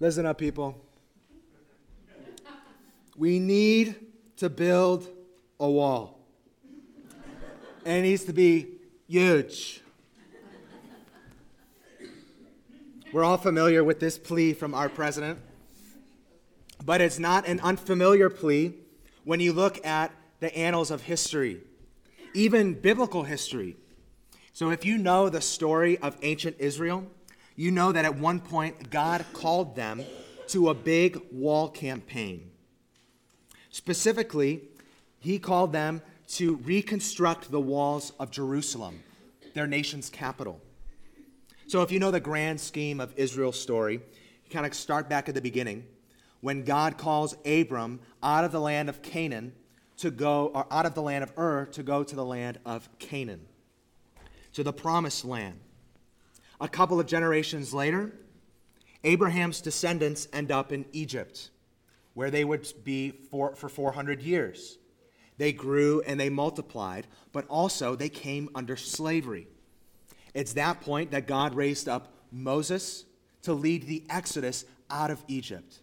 Listen up, people. We need to build a wall. And it needs to be huge. We're all familiar with this plea from our president, but it's not an unfamiliar plea when you look at the annals of history, even biblical history. So, if you know the story of ancient Israel, you know that at one point God called them to a big wall campaign. Specifically, he called them to reconstruct the walls of Jerusalem, their nation's capital. So, if you know the grand scheme of Israel's story, you kind of start back at the beginning when God calls Abram out of the land of Canaan to go, or out of the land of Ur to go to the land of Canaan, to the promised land. A couple of generations later, Abraham's descendants end up in Egypt, where they would be for, for 400 years. They grew and they multiplied, but also they came under slavery. It's that point that God raised up Moses to lead the Exodus out of Egypt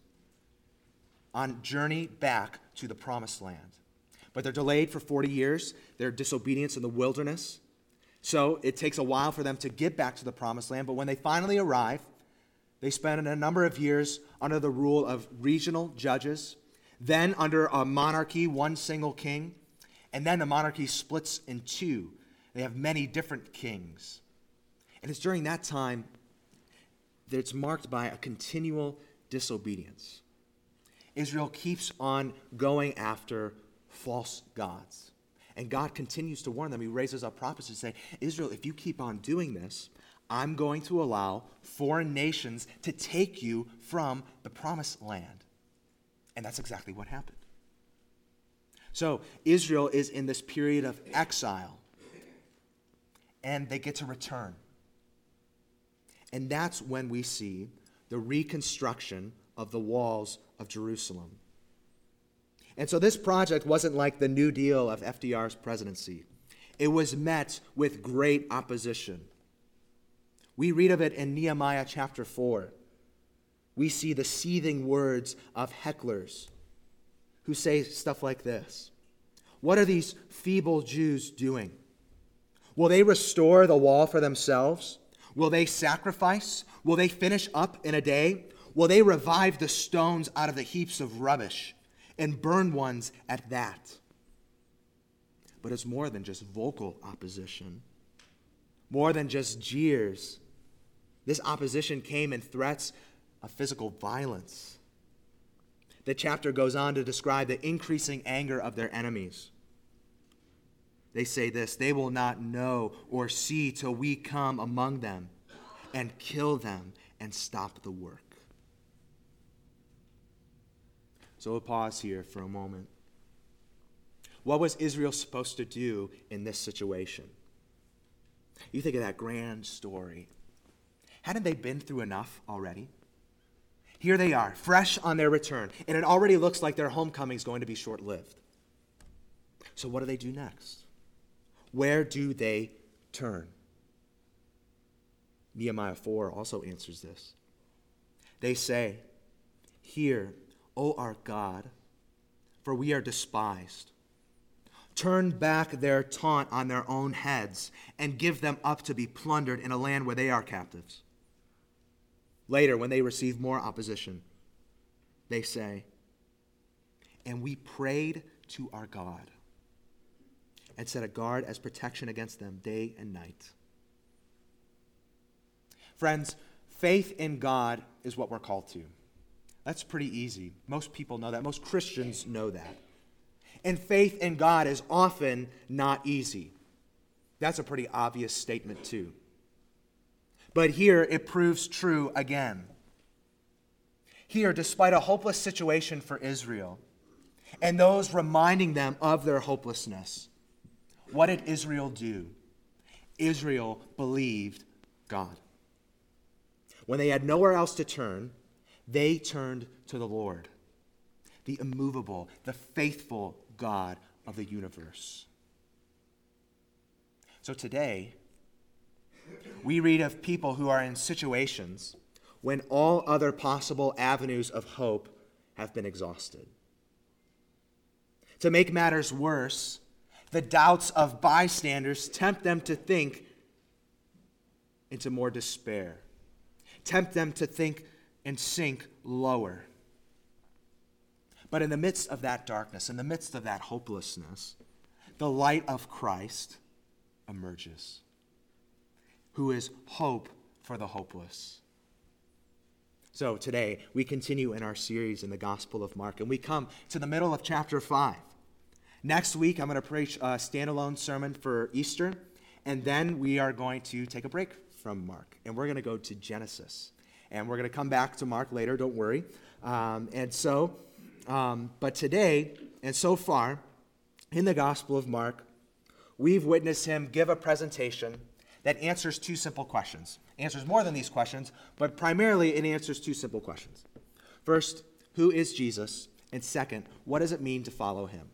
on journey back to the promised land. But they're delayed for 40 years, their disobedience in the wilderness. So it takes a while for them to get back to the promised land. But when they finally arrive, they spend a number of years under the rule of regional judges, then under a monarchy, one single king, and then the monarchy splits in two. They have many different kings. And it's during that time that it's marked by a continual disobedience. Israel keeps on going after false gods. And God continues to warn them. He raises up prophets to say, Israel, if you keep on doing this, I'm going to allow foreign nations to take you from the promised land. And that's exactly what happened. So Israel is in this period of exile, and they get to return. And that's when we see the reconstruction of the walls of Jerusalem. And so this project wasn't like the New Deal of FDR's presidency, it was met with great opposition. We read of it in Nehemiah chapter 4. We see the seething words of hecklers who say stuff like this What are these feeble Jews doing? Will they restore the wall for themselves? Will they sacrifice? Will they finish up in a day? Will they revive the stones out of the heaps of rubbish and burn ones at that? But it's more than just vocal opposition, more than just jeers. This opposition came in threats of physical violence. The chapter goes on to describe the increasing anger of their enemies. They say this they will not know or see till we come among them and kill them and stop the work. So we'll pause here for a moment. What was Israel supposed to do in this situation? You think of that grand story. Hadn't they been through enough already? Here they are, fresh on their return, and it already looks like their homecoming is going to be short lived. So, what do they do next? Where do they turn? Nehemiah 4 also answers this. They say, Hear, O our God, for we are despised. Turn back their taunt on their own heads and give them up to be plundered in a land where they are captives. Later, when they receive more opposition, they say, And we prayed to our God and set a guard as protection against them day and night. Friends, faith in God is what we're called to. That's pretty easy. Most people know that. Most Christians know that. And faith in God is often not easy. That's a pretty obvious statement, too. But here it proves true again. Here, despite a hopeless situation for Israel and those reminding them of their hopelessness, what did Israel do? Israel believed God. When they had nowhere else to turn, they turned to the Lord, the immovable, the faithful God of the universe. So today, we read of people who are in situations when all other possible avenues of hope have been exhausted. To make matters worse, the doubts of bystanders tempt them to think into more despair, tempt them to think and sink lower. But in the midst of that darkness, in the midst of that hopelessness, the light of Christ emerges, who is hope for the hopeless. So today, we continue in our series in the Gospel of Mark, and we come to the middle of chapter 5. Next week, I'm going to preach a standalone sermon for Easter, and then we are going to take a break from Mark, and we're going to go to Genesis. And we're going to come back to Mark later, don't worry. Um, and so, um, but today, and so far, in the Gospel of Mark, we've witnessed him give a presentation that answers two simple questions. Answers more than these questions, but primarily it answers two simple questions. First, who is Jesus? And second, what does it mean to follow him?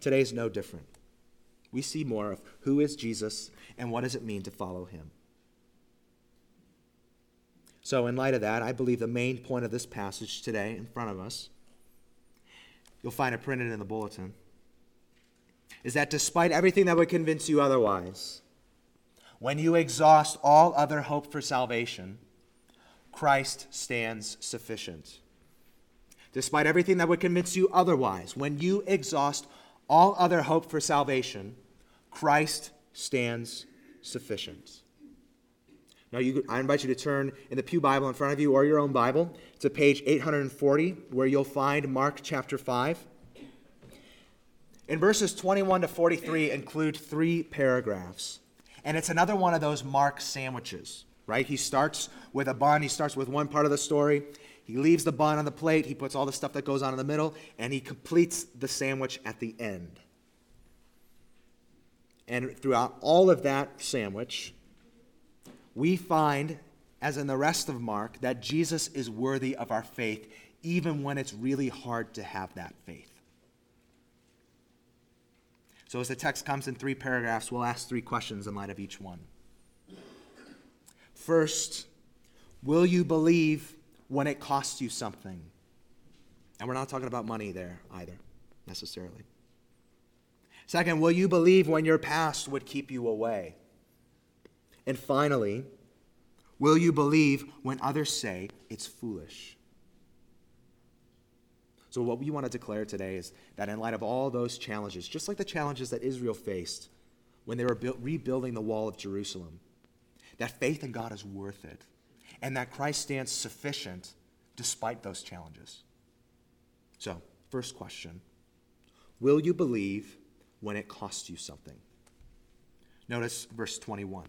Today is no different. We see more of who is Jesus and what does it mean to follow him. So, in light of that, I believe the main point of this passage today in front of us, you'll find it printed in the bulletin, is that despite everything that would convince you otherwise, when you exhaust all other hope for salvation, Christ stands sufficient. Despite everything that would convince you otherwise, when you exhaust all other hope for salvation, Christ stands sufficient. Now, you, I invite you to turn in the Pew Bible in front of you or your own Bible to page 840, where you'll find Mark chapter 5. In verses 21 to 43 include three paragraphs. And it's another one of those Mark sandwiches, right? He starts with a bun, he starts with one part of the story. He leaves the bun on the plate, he puts all the stuff that goes on in the middle, and he completes the sandwich at the end. And throughout all of that sandwich, we find, as in the rest of Mark, that Jesus is worthy of our faith, even when it's really hard to have that faith. So, as the text comes in three paragraphs, we'll ask three questions in light of each one. First, will you believe when it costs you something? And we're not talking about money there either, necessarily. Second, will you believe when your past would keep you away? And finally, will you believe when others say it's foolish? So, what we want to declare today is that in light of all those challenges, just like the challenges that Israel faced when they were build, rebuilding the wall of Jerusalem, that faith in God is worth it, and that Christ stands sufficient despite those challenges. So, first question Will you believe when it costs you something? Notice verse 21.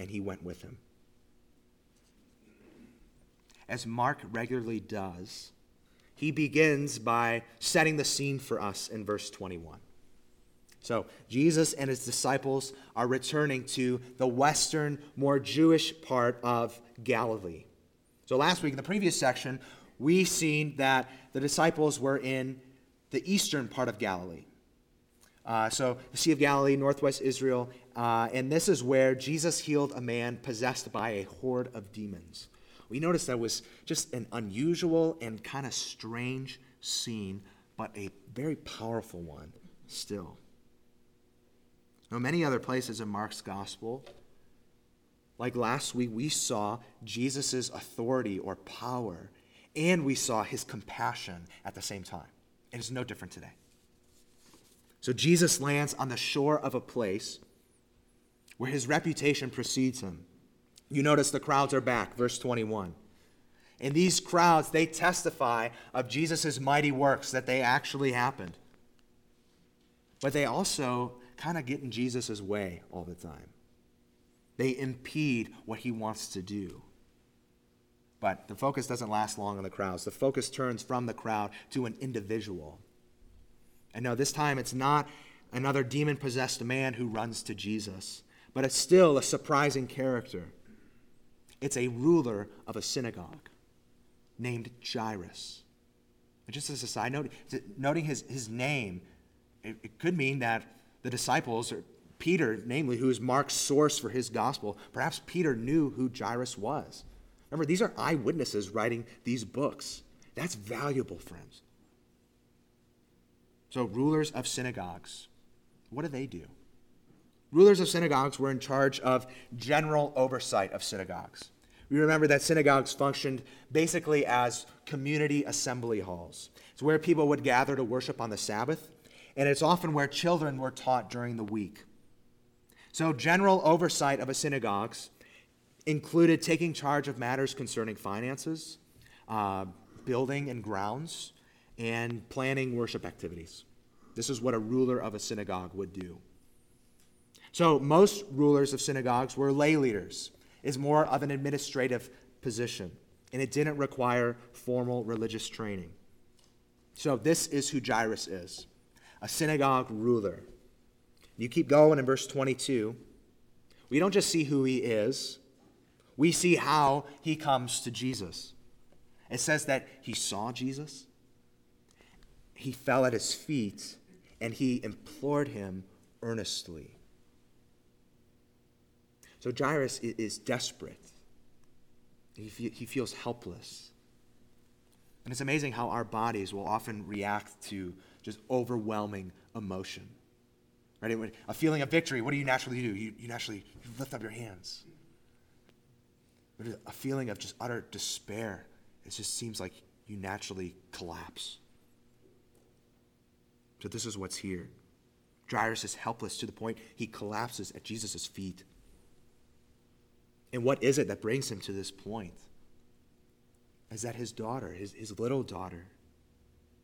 And he went with him as Mark regularly does, he begins by setting the scene for us in verse 21. So, Jesus and his disciples are returning to the western, more Jewish part of Galilee. So, last week in the previous section, we seen that the disciples were in the eastern part of Galilee. Uh, so, the Sea of Galilee, northwest Israel, uh, and this is where Jesus healed a man possessed by a horde of demons we noticed that was just an unusual and kind of strange scene, but a very powerful one still. Now, many other places in Mark's gospel, like last week, we saw Jesus' authority or power, and we saw his compassion at the same time. It is no different today. So Jesus lands on the shore of a place where his reputation precedes him. You notice the crowds are back, verse 21. And these crowds, they testify of Jesus' mighty works that they actually happened. But they also kind of get in Jesus' way all the time. they impede what he wants to do. But the focus doesn't last long on the crowds. The focus turns from the crowd to an individual. And no, this time it's not another demon possessed man who runs to Jesus, but it's still a surprising character. It's a ruler of a synagogue named Jairus. And just as a side note, noting his, his name, it, it could mean that the disciples, or Peter, namely, who is Mark's source for his gospel, perhaps Peter knew who Jairus was. Remember, these are eyewitnesses writing these books. That's valuable, friends. So, rulers of synagogues, what do they do? Rulers of synagogues were in charge of general oversight of synagogues. We remember that synagogues functioned basically as community assembly halls. It's where people would gather to worship on the Sabbath, and it's often where children were taught during the week. So, general oversight of a synagogues included taking charge of matters concerning finances, uh, building and grounds, and planning worship activities. This is what a ruler of a synagogue would do. So, most rulers of synagogues were lay leaders, is more of an administrative position, and it didn't require formal religious training. So, this is who Jairus is a synagogue ruler. You keep going in verse 22. We don't just see who he is, we see how he comes to Jesus. It says that he saw Jesus, he fell at his feet, and he implored him earnestly. So Jairus is desperate. He, feels helpless. And it's amazing how our bodies will often react to just overwhelming emotion. Right? A feeling of victory, what do you naturally do? You, you naturally lift up your hands a feeling of just utter despair. It just seems like you naturally collapse. So, this is what's here. Jairus is helpless to the point he collapses at Jesus' feet. And what is it that brings him to this point? Is that his daughter, his, his little daughter,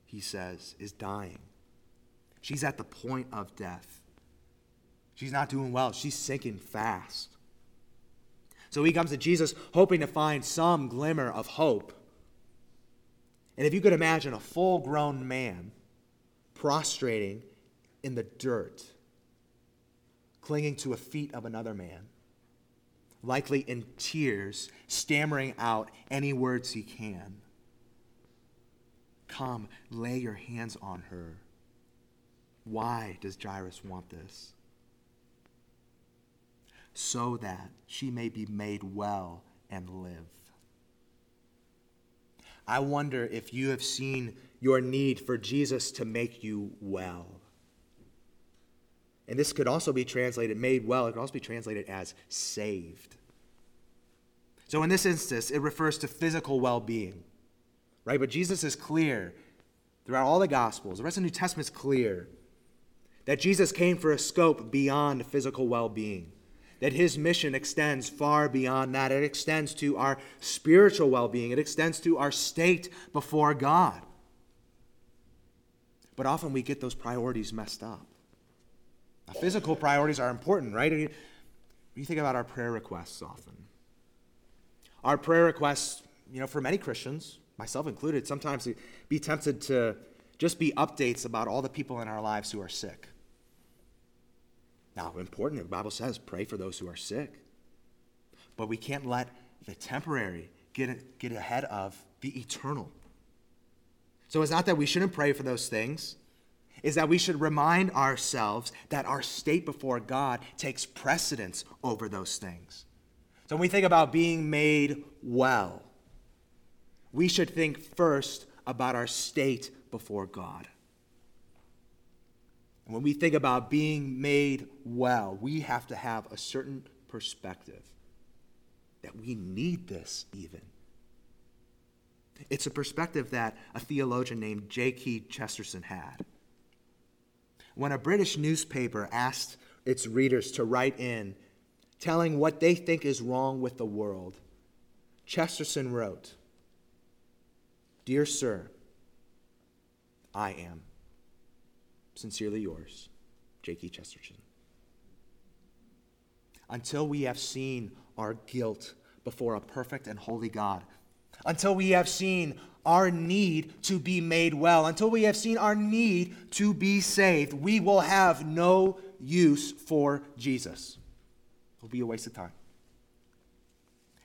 he says, is dying. She's at the point of death. She's not doing well. She's sinking fast. So he comes to Jesus hoping to find some glimmer of hope. And if you could imagine a full grown man prostrating in the dirt, clinging to a feet of another man, likely in tears, stammering out any words he can. Come, lay your hands on her. Why does Jairus want this? so that she may be made well and live. I wonder if you have seen your need for Jesus to make you well. And this could also be translated, made well, it could also be translated as saved. So in this instance, it refers to physical well being, right? But Jesus is clear throughout all the Gospels, the rest of the New Testament is clear that Jesus came for a scope beyond physical well being that his mission extends far beyond that. It extends to our spiritual well being, it extends to our state before God. But often we get those priorities messed up. Now, physical priorities are important, right? You think about our prayer requests often. Our prayer requests, you know, for many Christians, myself included, sometimes be tempted to just be updates about all the people in our lives who are sick. Now, important, the Bible says, pray for those who are sick. But we can't let the temporary get, get ahead of the eternal. So it's not that we shouldn't pray for those things, is that we should remind ourselves that our state before God takes precedence over those things. So when we think about being made well, we should think first about our state before God. And when we think about being made well, we have to have a certain perspective that we need this even. It's a perspective that a theologian named G.K. Chesterton had. When a British newspaper asked its readers to write in telling what they think is wrong with the world, Chesterton wrote, Dear Sir, I am. Sincerely yours, G.K. Chesterton. until we have seen our guilt before a perfect and holy God, until we have seen our need to be made well, until we have seen our need to be saved, we will have no use for Jesus. It'll be a waste of time.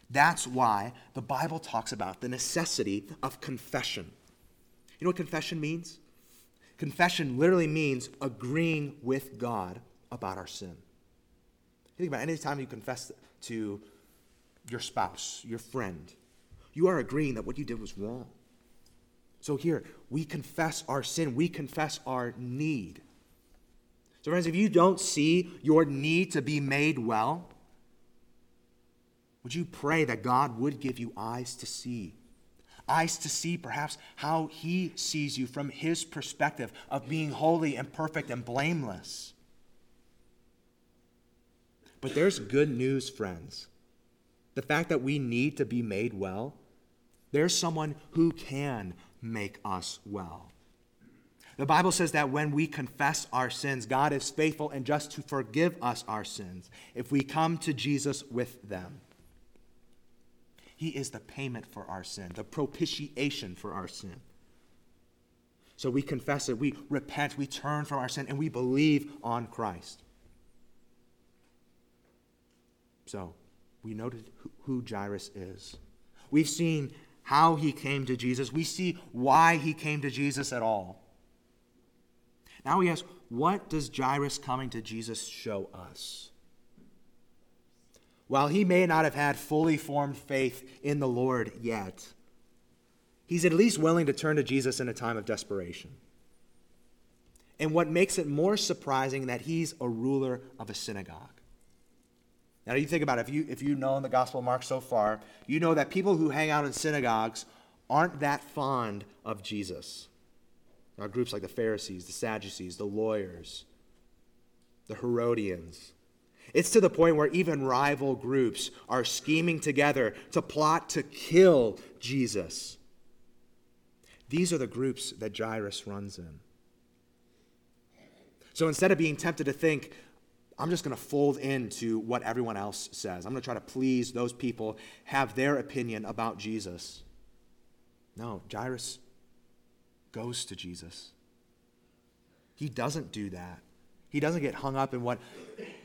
That's why the Bible talks about the necessity of confession. You know what confession means? Confession literally means agreeing with God about our sin. Think about any time you confess to your spouse, your friend, you are agreeing that what you did was wrong. So here, we confess our sin, we confess our need. So, friends, if you don't see your need to be made well, would you pray that God would give you eyes to see? Eyes to see perhaps how He sees you from His perspective of being holy and perfect and blameless. But there's good news, friends. The fact that we need to be made well, there's someone who can make us well. The Bible says that when we confess our sins, God is faithful and just to forgive us our sins if we come to Jesus with them. He is the payment for our sin, the propitiation for our sin. So we confess it, we repent, we turn from our sin, and we believe on Christ. So we noted who Jairus is. We've seen how he came to Jesus. We see why he came to Jesus at all. Now we ask, what does Jairus coming to Jesus show us? While he may not have had fully formed faith in the Lord yet, he's at least willing to turn to Jesus in a time of desperation. And what makes it more surprising that he's a ruler of a synagogue. Now, you think about it, if you, if you know the Gospel of Mark so far, you know that people who hang out in synagogues aren't that fond of Jesus. There are groups like the Pharisees, the Sadducees, the lawyers, the Herodians. It's to the point where even rival groups are scheming together to plot to kill Jesus. These are the groups that Jairus runs in. So instead of being tempted to think, I'm just going to fold into what everyone else says. I'm going to try to please those people, have their opinion about Jesus. No, Jairus goes to Jesus. He doesn't do that. He doesn't get hung up in what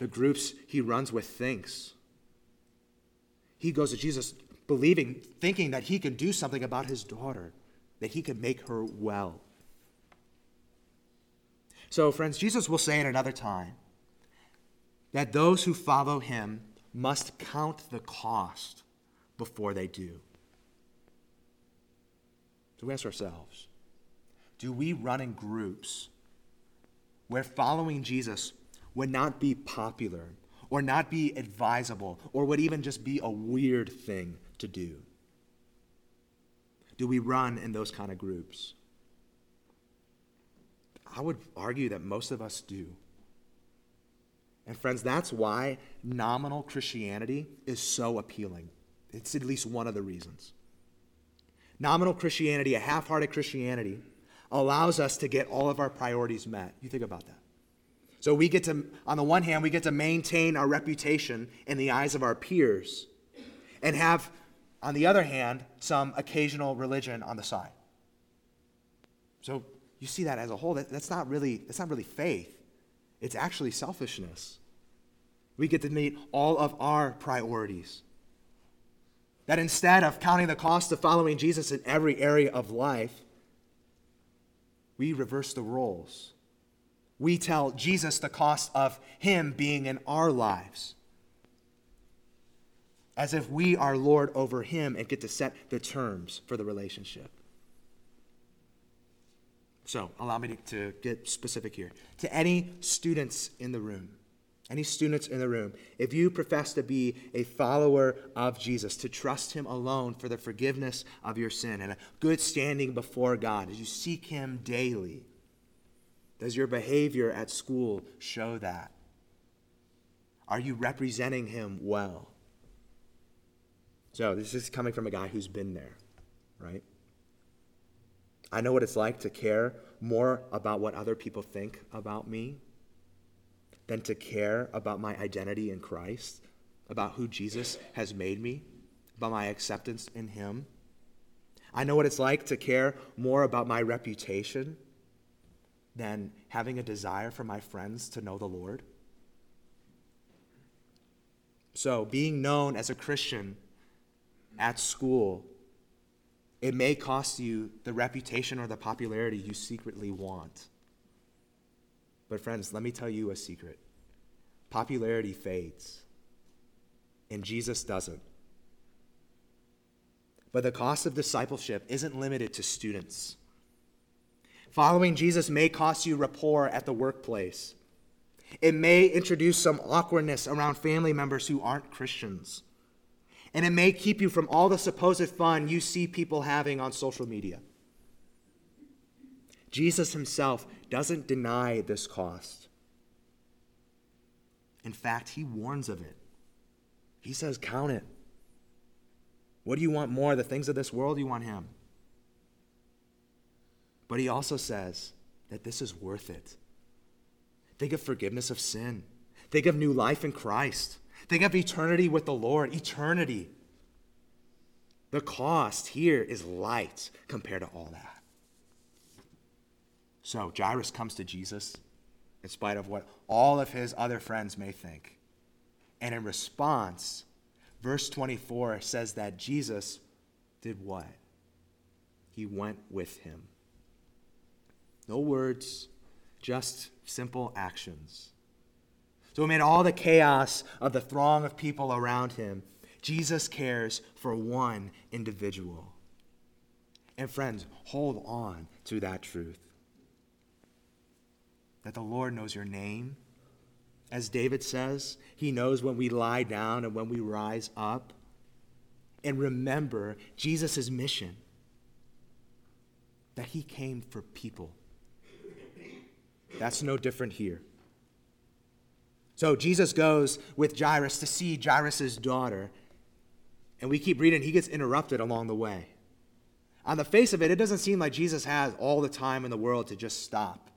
the groups he runs with thinks. He goes to Jesus believing, thinking that he can do something about his daughter, that he can make her well. So, friends, Jesus will say at another time that those who follow him must count the cost before they do. So we ask ourselves do we run in groups where following Jesus would not be popular or not be advisable or would even just be a weird thing to do? Do we run in those kind of groups? I would argue that most of us do. And friends, that's why nominal Christianity is so appealing. It's at least one of the reasons. Nominal Christianity, a half hearted Christianity, allows us to get all of our priorities met. You think about that. So we get to, on the one hand, we get to maintain our reputation in the eyes of our peers and have, on the other hand, some occasional religion on the side. So you see that as a whole. That, that's, not really, that's not really faith. It's actually selfishness. We get to meet all of our priorities. That instead of counting the cost of following Jesus in every area of life, we reverse the roles. We tell Jesus the cost of Him being in our lives. As if we are Lord over Him and get to set the terms for the relationship. So, allow me to, get specific here. To any students in the room, any students in the room, if you profess to be a follower of Jesus, to trust Him alone for the forgiveness of your sin and a good standing before God, as you seek Him daily, does your behavior at school show that? Are you representing Him well? So, this is coming from a guy who's been there, right? I know what it's like to care more about what other people think about me than to care about my identity in Christ, about who Jesus has made me, about my acceptance in Him. I know what it's like to care more about my reputation than having a desire for my friends to know the Lord. So, being known as a Christian at school, it may cost you the reputation or the popularity you secretly want. But, friends, let me tell you a secret popularity fades, and Jesus doesn't. But the cost of discipleship isn't limited to students. Following Jesus may cost you rapport at the workplace. It may introduce some awkwardness around family members who aren't Christians. And it may keep you from all the supposed fun you see people having on social media. Jesus himself doesn't deny this cost. In fact, he warns of it. He says, Count it. What do you want more, the things of this world? You want him. But he also says that this is worth it. Think of forgiveness of sin. Think of new life in Christ. Think of eternity with the Lord. Eternity. The cost here is light compared to all that. So Jairus comes to Jesus in spite of what all of his other friends may think. And in response, verse 24 says that Jesus did what? He went with him. No words, just simple actions. So, amid all the chaos of the throng of people around him, Jesus cares for one individual. And, friends, hold on to that truth that the Lord knows your name. As David says, he knows when we lie down and when we rise up. And remember Jesus' mission that he came for people that's no different here. So Jesus goes with Jairus to see Jairus' daughter, and we keep reading, he gets interrupted along the way. On the face of it, it doesn't seem like Jesus has all the time in the world to just stop.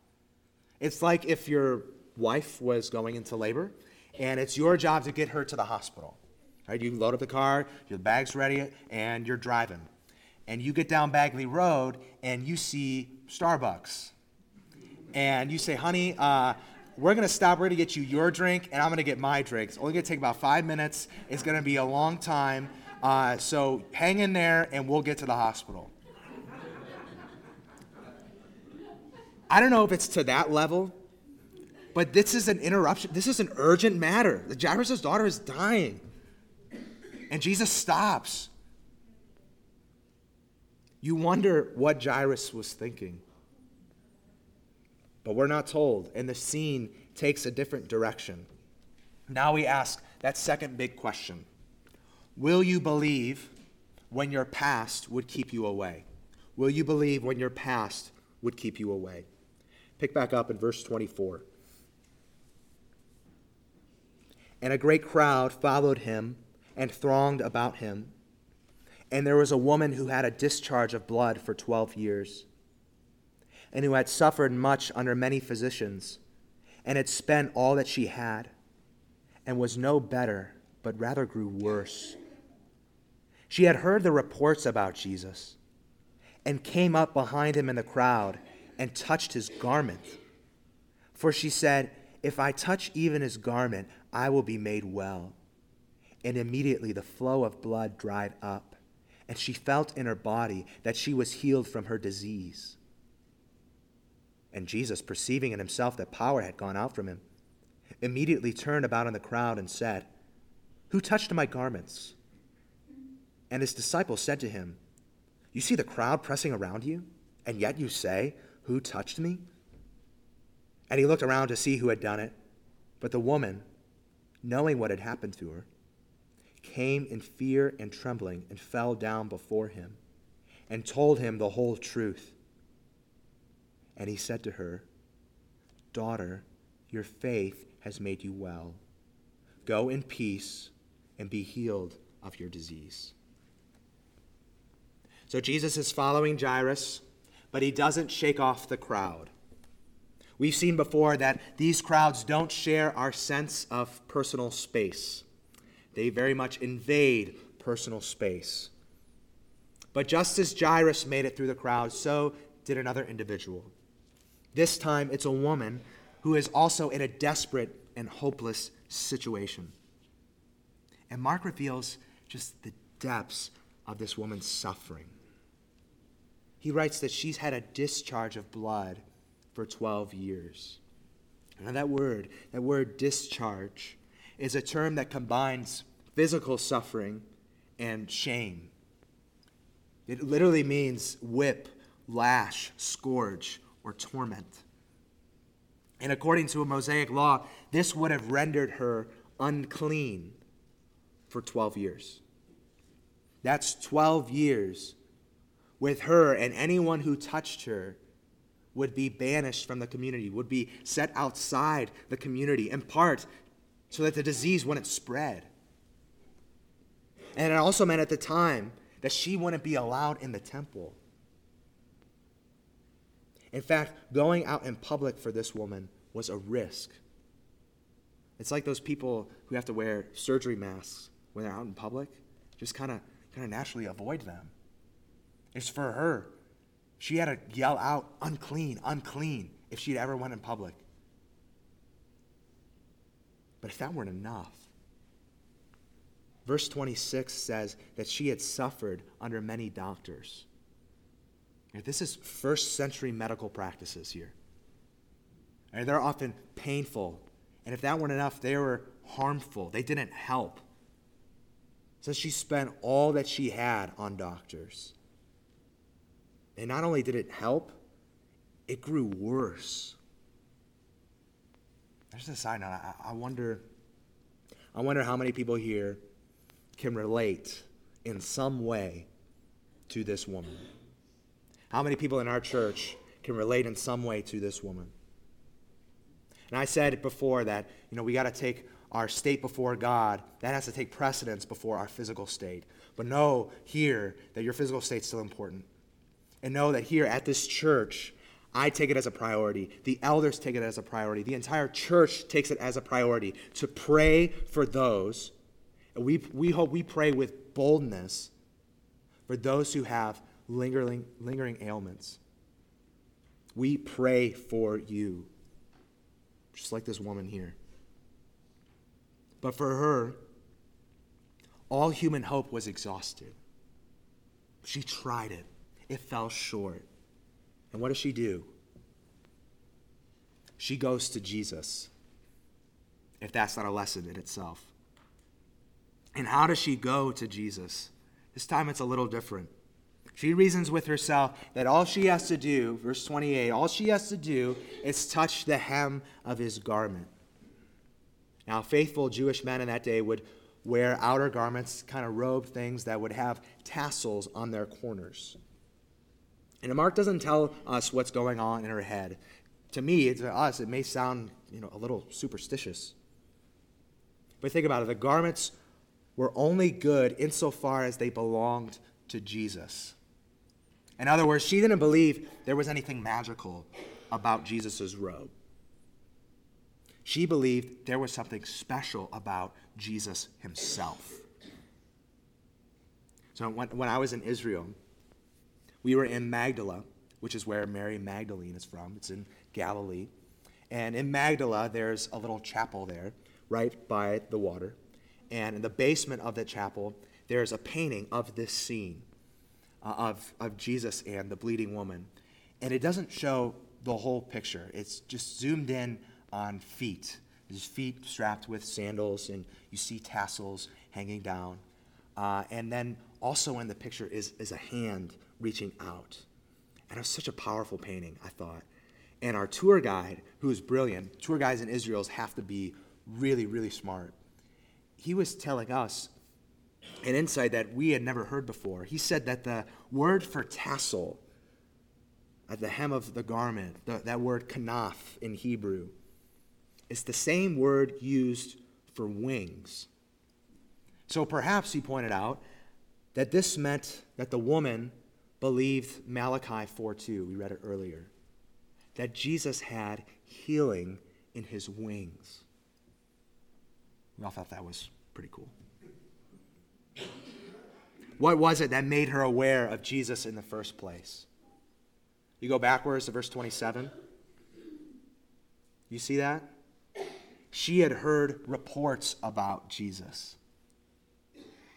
It's like if your wife was going into labor, and it's your job to get her to the hospital. Right? You load up the car, your bag's ready, and you're driving. And you get down Bagley Road, and you see Starbucks and you say, honey, uh, we're to stop. We're to get you your drink, and I'm to get my drink. It's only to take about five minutes. It's to be a long time. Uh, so hang in there, and we'll get to the hospital. I don't know if it's to that level, but this is an interruption. This is an urgent matter. Jairus' daughter is dying. And Jesus stops. You wonder what Jairus was thinking. But we're not told, and the scene takes a different direction. Now we ask that second big question Will you believe when your past would keep you away? Will you believe when your past would keep you away? Pick back up in verse 24. And a great crowd followed him and thronged about him. And there was a woman who had a discharge of blood for 12 years and who had suffered much under many physicians, and had spent all that she had, and was no better, but rather grew worse. She had heard the reports about Jesus, and came up behind him in the crowd and touched his garment. For she said, If I touch even his garment, I will be made well. And immediately the flow of blood dried up, and she felt in her body that she was healed from her disease. And Jesus, perceiving in himself that power had gone out from him, immediately turned about in the crowd and said, Who touched my garments? And his disciples said to him, You see the crowd pressing around you, and yet you say, Who touched me? And he looked around to see who had done it. But the woman, knowing what had happened to her, came in fear and trembling and fell down before him and told him the whole truth. And he said to her, Daughter, your faith has made you well. Go in peace and be healed of your disease. So Jesus is following Jairus, but he doesn't shake off the crowd. We've seen before that these crowds don't share our sense of personal space. They very much invade personal space. But just as Jairus made it through the crowd, so did another individual. This time it's a woman who is also in a desperate and hopeless situation. And Mark reveals just the depths of this woman's suffering. He writes that she's had a discharge of blood for 12 years. Now, that word, that word discharge, is a term that combines physical suffering and shame. It literally means whip, lash, scourge, or torment. And according to a Mosaic law, this would have rendered her unclean for 12 years. That's 12 years with her, and anyone who touched her would be banished from the community, would be set outside the community, in part so that the disease wouldn't spread. And it also meant at the time that she wouldn't be allowed in the temple. In fact, going out in public for this woman was a risk. It's like those people who have to wear surgery masks when they're out in public. Just kind of kind of naturally avoid them. It's for her. She had to yell out, unclean, unclean, if she'd ever went in public. But if that weren't enough, verse 26 says that she had suffered under many doctors. This is first century medical practices here. And they're often painful. And if that weren't enough, they were harmful. They didn't help. So she spent all that she had on doctors. And not only did it help, it grew worse. There's a side note. I, wonder, I wonder how many people here can relate in some way to this woman. How many people in our church can relate in some way to this woman? And I said before that, you know, we got to take our state before God, that has to take precedence before our physical state. But know here that your physical state's still important. And know that here at this church, I take it as a priority. The elders take it as a priority. The entire church takes it as a priority to pray for those. And we, we hope we pray with boldness for those who have lingering, lingering ailments. We pray for you, just like this woman here. But for her, all human hope was exhausted. She tried it, it fell short. And what does she do? She goes to Jesus, if that's not a lesson in itself. And how does she go to Jesus? This time it's a little different. She reasons with herself that all she has to do, verse 28, all she has to do is touch the hem of his garment. Now, faithful Jewish men in that day would wear outer garments, kind of robe things that would have tassels on their corners. And Mark doesn't tell us what's going on in her head. To me, to uh, us, it may sound you know, a little superstitious. But think about it the garments were only good insofar as they belonged to Jesus. In other words, she didn't believe there was anything magical about Jesus' robe. She believed there was something special about Jesus himself. So when, when I was in Israel, we were in Magdala, which is where Mary Magdalene is from. It's in Galilee. And in Magdala, there's a little chapel there, right by the water. And in the basement of the chapel, there's a painting of this scene uh, of, of Jesus and the bleeding woman. And it doesn't show the whole picture, it's just zoomed in on feet. His feet strapped with sandals, and you see tassels hanging down. Uh, and then also in the picture is, is a hand reaching out. And it was such a powerful painting, I thought. And our tour guide, who is brilliant, tour guides in Israel have to be really, really smart. He was telling us an insight that we had never heard before. He said that the word for tassel at the hem of the garment, the, that word kanaf in Hebrew, is the same word used for wings. So perhaps he pointed out that this meant that the woman believed Malachi 4:2. We read it earlier. That Jesus had healing in his wings. We all thought that was pretty cool. What was it that made her aware of Jesus in the first place? You go backwards to verse 27. You see that? She had heard reports about Jesus.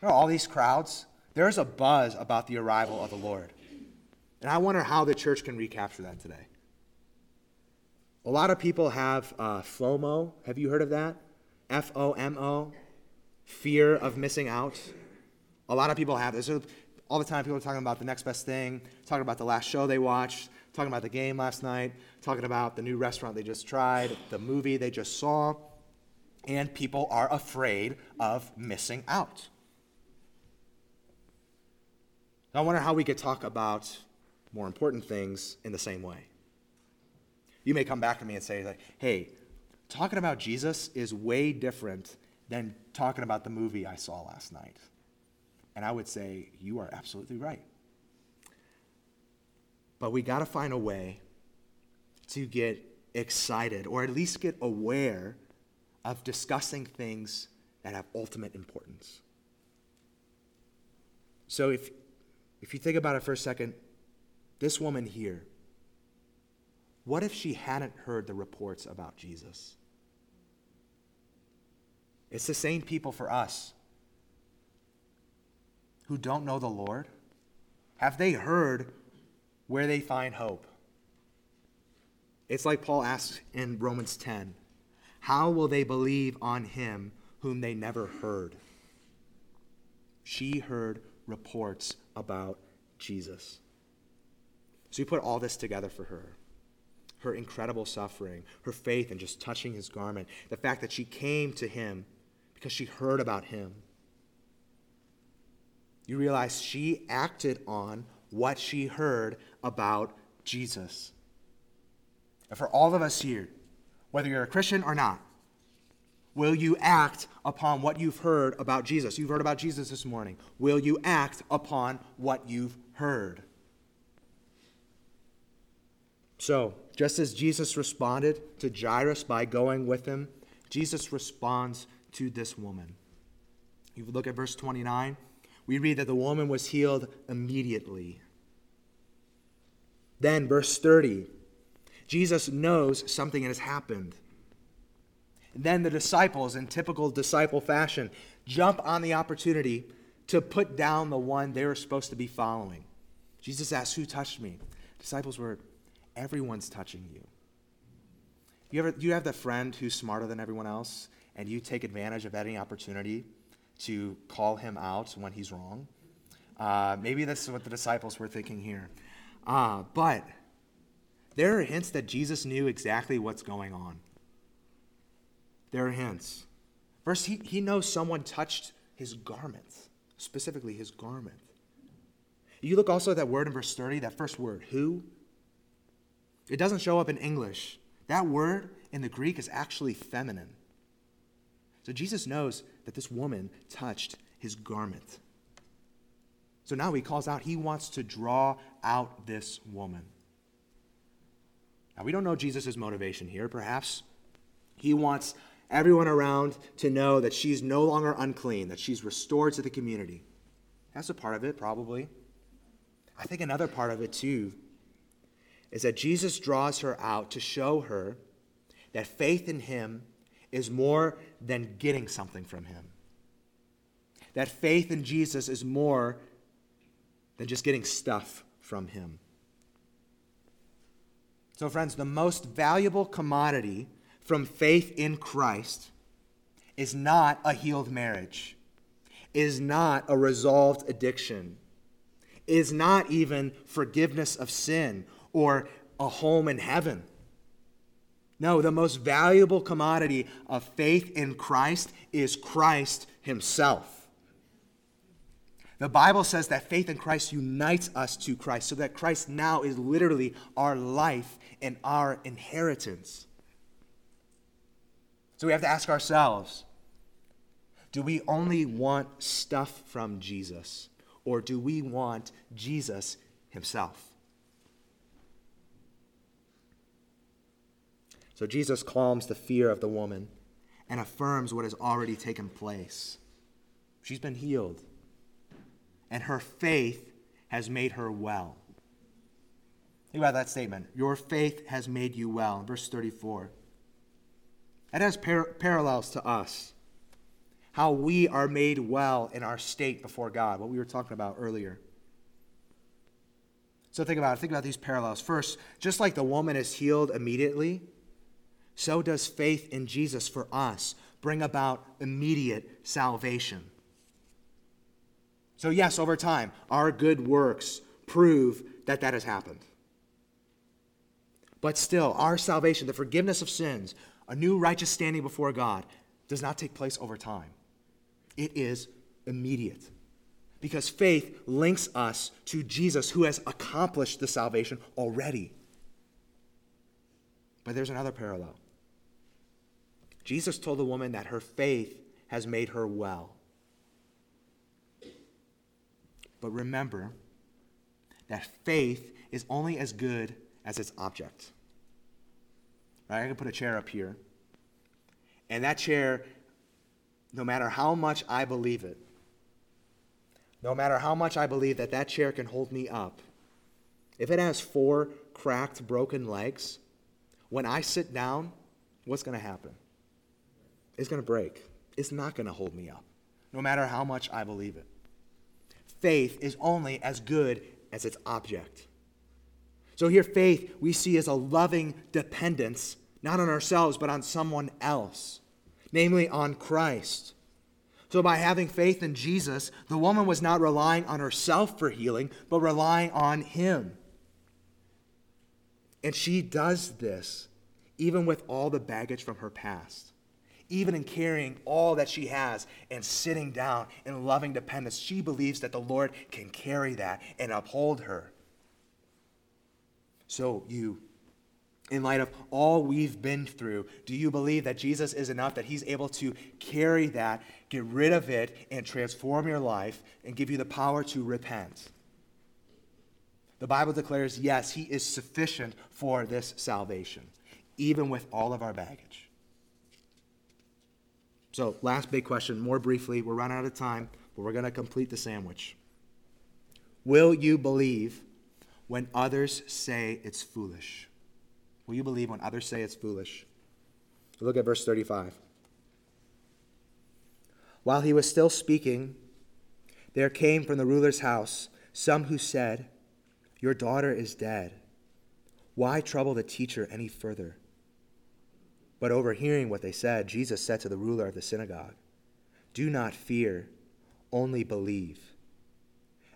All these crowds, there's a buzz about the arrival of the Lord. And I wonder how the church can recapture that today. A lot of people have uh, FOMO. Have you heard of that? F O M O, fear of missing out. A lot of people have this. All the time, people are talking about the next best thing, talking about the last show they watched, talking about the game last night, talking about the new restaurant they just tried, the movie they just saw. And people are afraid of missing out. I wonder how we could talk about more important things in the same way. You may come back to me and say, like, hey, talking about Jesus is way different than talking about the movie I saw last night. And I would say, you are absolutely right. But we got to find a way to get excited or at least get aware of discussing things that have ultimate importance. So if, if you think about it for a second, this woman here, what if she hadn't heard the reports about Jesus? It's the same people for us who don't know the Lord. Have they heard where they find hope? It's like Paul asks in Romans 10 How will they believe on him whom they never heard? She heard reports about Jesus. So you put all this together for her her incredible suffering, her faith in just touching his garment, the fact that she came to him because she heard about him. You realize she acted on what she heard about Jesus. And for all of us here, whether you're a Christian or not, will you act upon what you've heard about Jesus? You've heard about Jesus this morning. Will you act upon what you've heard? So, just as Jesus responded to Jairus by going with him, Jesus responds to this woman. You look at verse 29, we read that the woman was healed immediately. Then, verse 30, Jesus knows something has happened. Then the disciples, in typical disciple fashion, jump on the opportunity to put down the one they were supposed to be following. Jesus asked, Who touched me? Disciples were, Everyone's touching you. You ever you have the friend who's smarter than everyone else, and you take advantage of any opportunity to call him out when he's wrong? Uh, maybe this is what the disciples were thinking here. Uh, but there are hints that Jesus knew exactly what's going on. There are hints. First, he, he knows someone touched his garment, specifically his garment. You look also at that word in verse 30, that first word, who. It doesn't show up in English. That word in the Greek is actually feminine. So Jesus knows that this woman touched his garment. So now he calls out, he wants to draw out this woman. Now, we don't know Jesus' motivation here. Perhaps he wants everyone around to know that she's no longer unclean, that she's restored to the community. That's a part of it, probably. I think another part of it, too, is that Jesus draws her out to show her that faith in him is more than getting something from him. That faith in Jesus is more than just getting stuff from him. So, friends, the most valuable commodity from faith in Christ is not a healed marriage, is not a resolved addiction, is not even forgiveness of sin or a home in heaven. No, the most valuable commodity of faith in Christ is Christ Himself. The Bible says that faith in Christ unites us to Christ, so that Christ now is literally our life and our inheritance. So we have to ask ourselves do we only want stuff from Jesus, or do we want Jesus Himself? So Jesus calms the fear of the woman and affirms what has already taken place. She's been healed, and her faith has made her well. Think about that statement. Your faith has made you well. Verse 34. That has par- parallels to us. How we are made well in our state before God, what we were talking about earlier. So think about it. Think about these parallels. First, just like the woman is healed immediately, so does faith in Jesus for us bring about immediate salvation. So, yes, over time, our good works prove that that has happened. But still, our salvation, the forgiveness of sins, a new righteous standing before God, does not take place over time. It is immediate. Because faith links us to Jesus, who has accomplished the salvation already. But there's another parallel. Jesus told the woman that her faith has made her well. But remember that faith is only as good as its object. Right? I can put a chair up here. And that chair, no matter how much I believe it, no matter how much I believe that that chair can hold me up, if it has four cracked, broken legs, when I sit down, what's going to happen? It's going to break. It's not going to hold me up, no matter how much I believe it. Faith is only as good as its object. So here, faith we see as a loving dependence, not on ourselves, but on someone else, namely on Christ. So by having faith in Jesus, the woman was not relying on herself for healing, but relying on Him. And she does this even with all the baggage from her past. Even in carrying all that she has and sitting down in loving dependence, she believes that the Lord can carry that and uphold her. So, you, in light of all we've been through, do you believe that Jesus is enough, that He's able to carry that, get rid of it, and transform your life and give you the power to repent? The Bible declares, yes, He is sufficient for this salvation, even with all of our baggage. So, last big question, more briefly. We're running out of time, but we're going to complete the sandwich. Will you believe when others say it's foolish? Will you believe when others say it's foolish? Look at verse 35. While he was still speaking, there came from the ruler's house some who said, Your daughter is dead. Why trouble the teacher any further? But overhearing what they said, Jesus said to the ruler of the synagogue, Do not fear, only believe.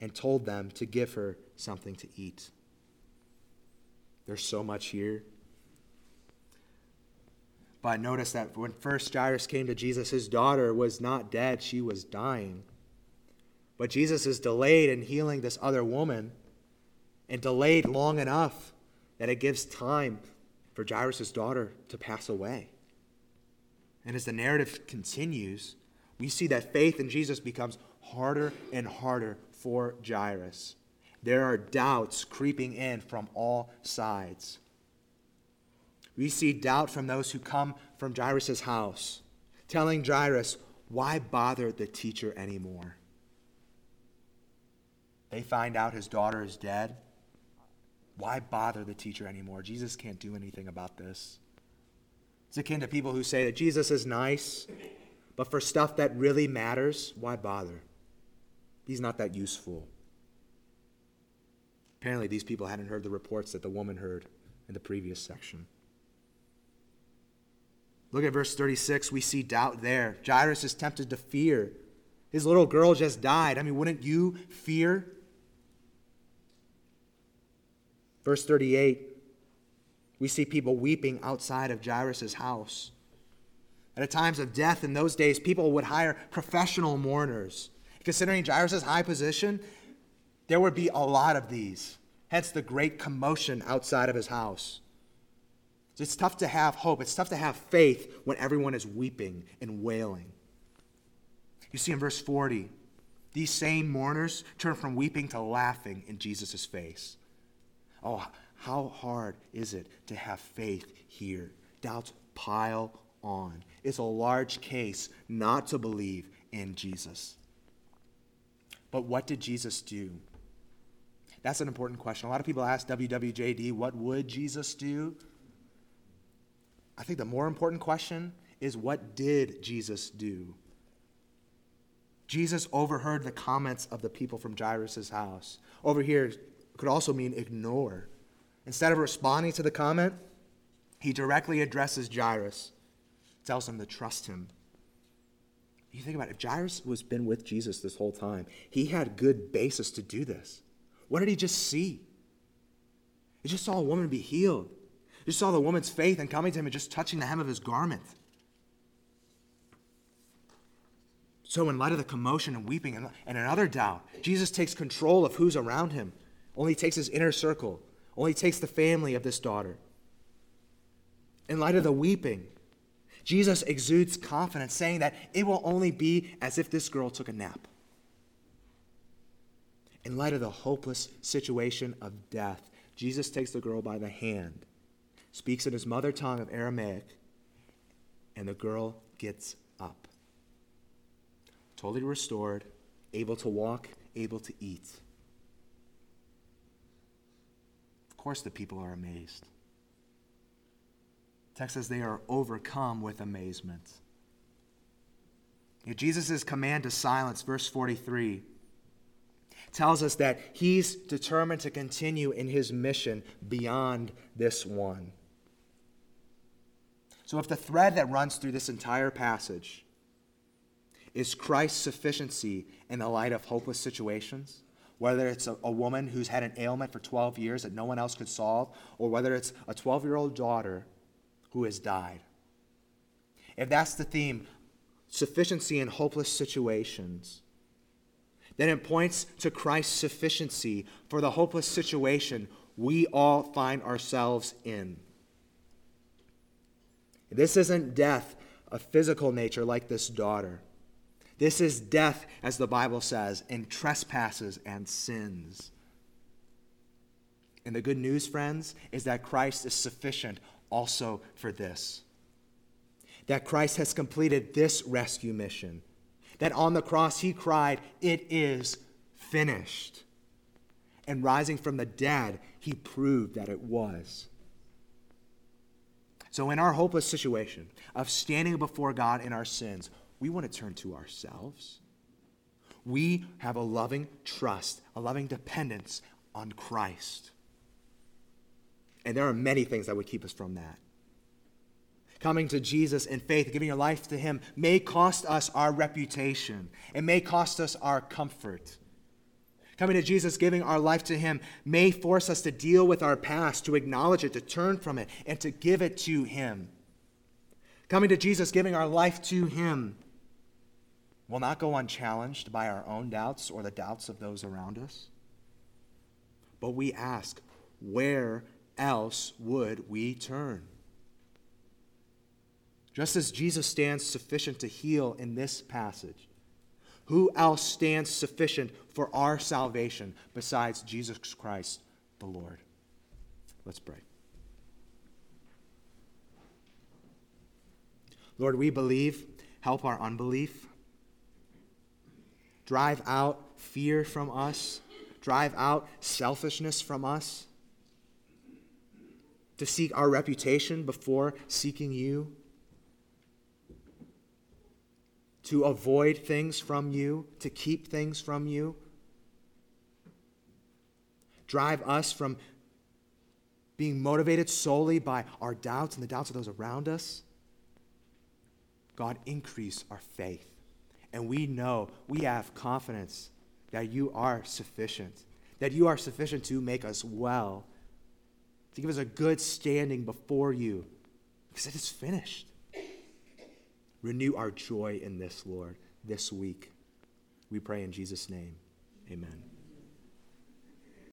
and told them to give her something to eat. There's so much here. But notice that when first Jairus came to Jesus, his daughter was not dead, she was dying. But Jesus is delayed in healing this other woman and delayed long enough that it gives time for Jairus' daughter to pass away. And as the narrative continues, we see that faith in Jesus becomes harder and harder for Jairus. There are doubts creeping in from all sides. We see doubt from those who come from Jairus' house, telling Jairus, Why bother the teacher anymore? They find out his daughter is dead. Why bother the teacher anymore? Jesus can't do anything about this. It's akin to people who say that Jesus is nice, but for stuff that really matters, why bother? He's not that useful. Apparently, these people hadn't heard the reports that the woman heard in the previous section. Look at verse 36. We see doubt there. Jairus is tempted to fear. His little girl just died. I mean, wouldn't you fear? Verse 38. We see people weeping outside of Jairus' house. At times of death in those days, people would hire professional mourners. Considering Jairus' high position, there would be a lot of these. Hence the great commotion outside of his house. It's tough to have hope. It's tough to have faith when everyone is weeping and wailing. You see in verse 40, these same mourners turn from weeping to laughing in Jesus' face. Oh, how hard is it to have faith here? Doubts pile on. It's a large case not to believe in Jesus. But what did Jesus do? That's an important question. A lot of people ask WWJD, what would Jesus do? I think the more important question is what did Jesus do? Jesus overheard the comments of the people from Jairus' house. Over here could also mean ignore. Instead of responding to the comment, he directly addresses Jairus, tells him to trust him. You think about it, if Jairus was been with Jesus this whole time, he had good basis to do this. What did he just see? He just saw a woman be healed. He just saw the woman's faith and coming to him and just touching the hem of his garment. So, in light of the commotion and weeping and, and another doubt, Jesus takes control of who's around him. Only takes his inner circle, only takes the family of this daughter. In light of the weeping, Jesus exudes confidence, saying that it will only be as if this girl took a nap in light of the hopeless situation of death, Jesus takes the girl by the hand, speaks in his mother tongue of Aramaic, and the girl gets up. Totally restored, able to walk, able to eat. Of course, the people are amazed. Text says they are overcome with amazement. Jesus' command to silence, verse 43 tells us that he's determined to continue in his mission beyond this one. So, if the thread that runs through this entire passage is Christ's sufficiency in the light of hopeless situations, whether it's a, a, woman who's had an ailment for 12 years that no one else could solve, or whether it's a 12 year old daughter who has died. If that's the theme, sufficiency in hopeless situations, then it points to Christ's sufficiency for the hopeless situation we all find ourselves in. This isn't death of physical nature like this daughter. This is death, as the Bible says, in trespasses and sins. And the good news, friends, is that Christ is sufficient also for this. That Christ has completed this rescue mission that on the cross he cried, It is finished. And rising from the dead, he proved that it was. So, in our hopeless situation of standing before God in our sins, we want to turn to ourselves. We have a loving trust, a loving dependence on Christ. And there are many things that would keep us from that coming to Jesus in faith, giving your life to Him, may cost us our reputation. It may cost us our comfort. Coming to Jesus, giving our life to Him, may force us to deal with our past, to acknowledge it, to turn from it, and to give it to Him. Coming to Jesus, giving our life to Him, will not go unchallenged by our own doubts or the doubts of those around us. But we ask, where else would we turn? Just as Jesus stands sufficient to heal in this passage, who else stands sufficient for our salvation besides Jesus Christ the Lord? Let's pray. Lord, we believe. Help our unbelief. Drive out fear from us. Drive out selfishness from us. To seek our reputation before seeking you. to avoid things from you, to keep things from you. Drive us from being motivated solely by our doubts and the doubts of those around us. God, increase our faith. And we know, we have confidence that you are sufficient, that you are sufficient to make us well, to give us a good standing before you, because it is finished. Renew our joy in this, Lord, this week. We pray in Jesus' name. Amen.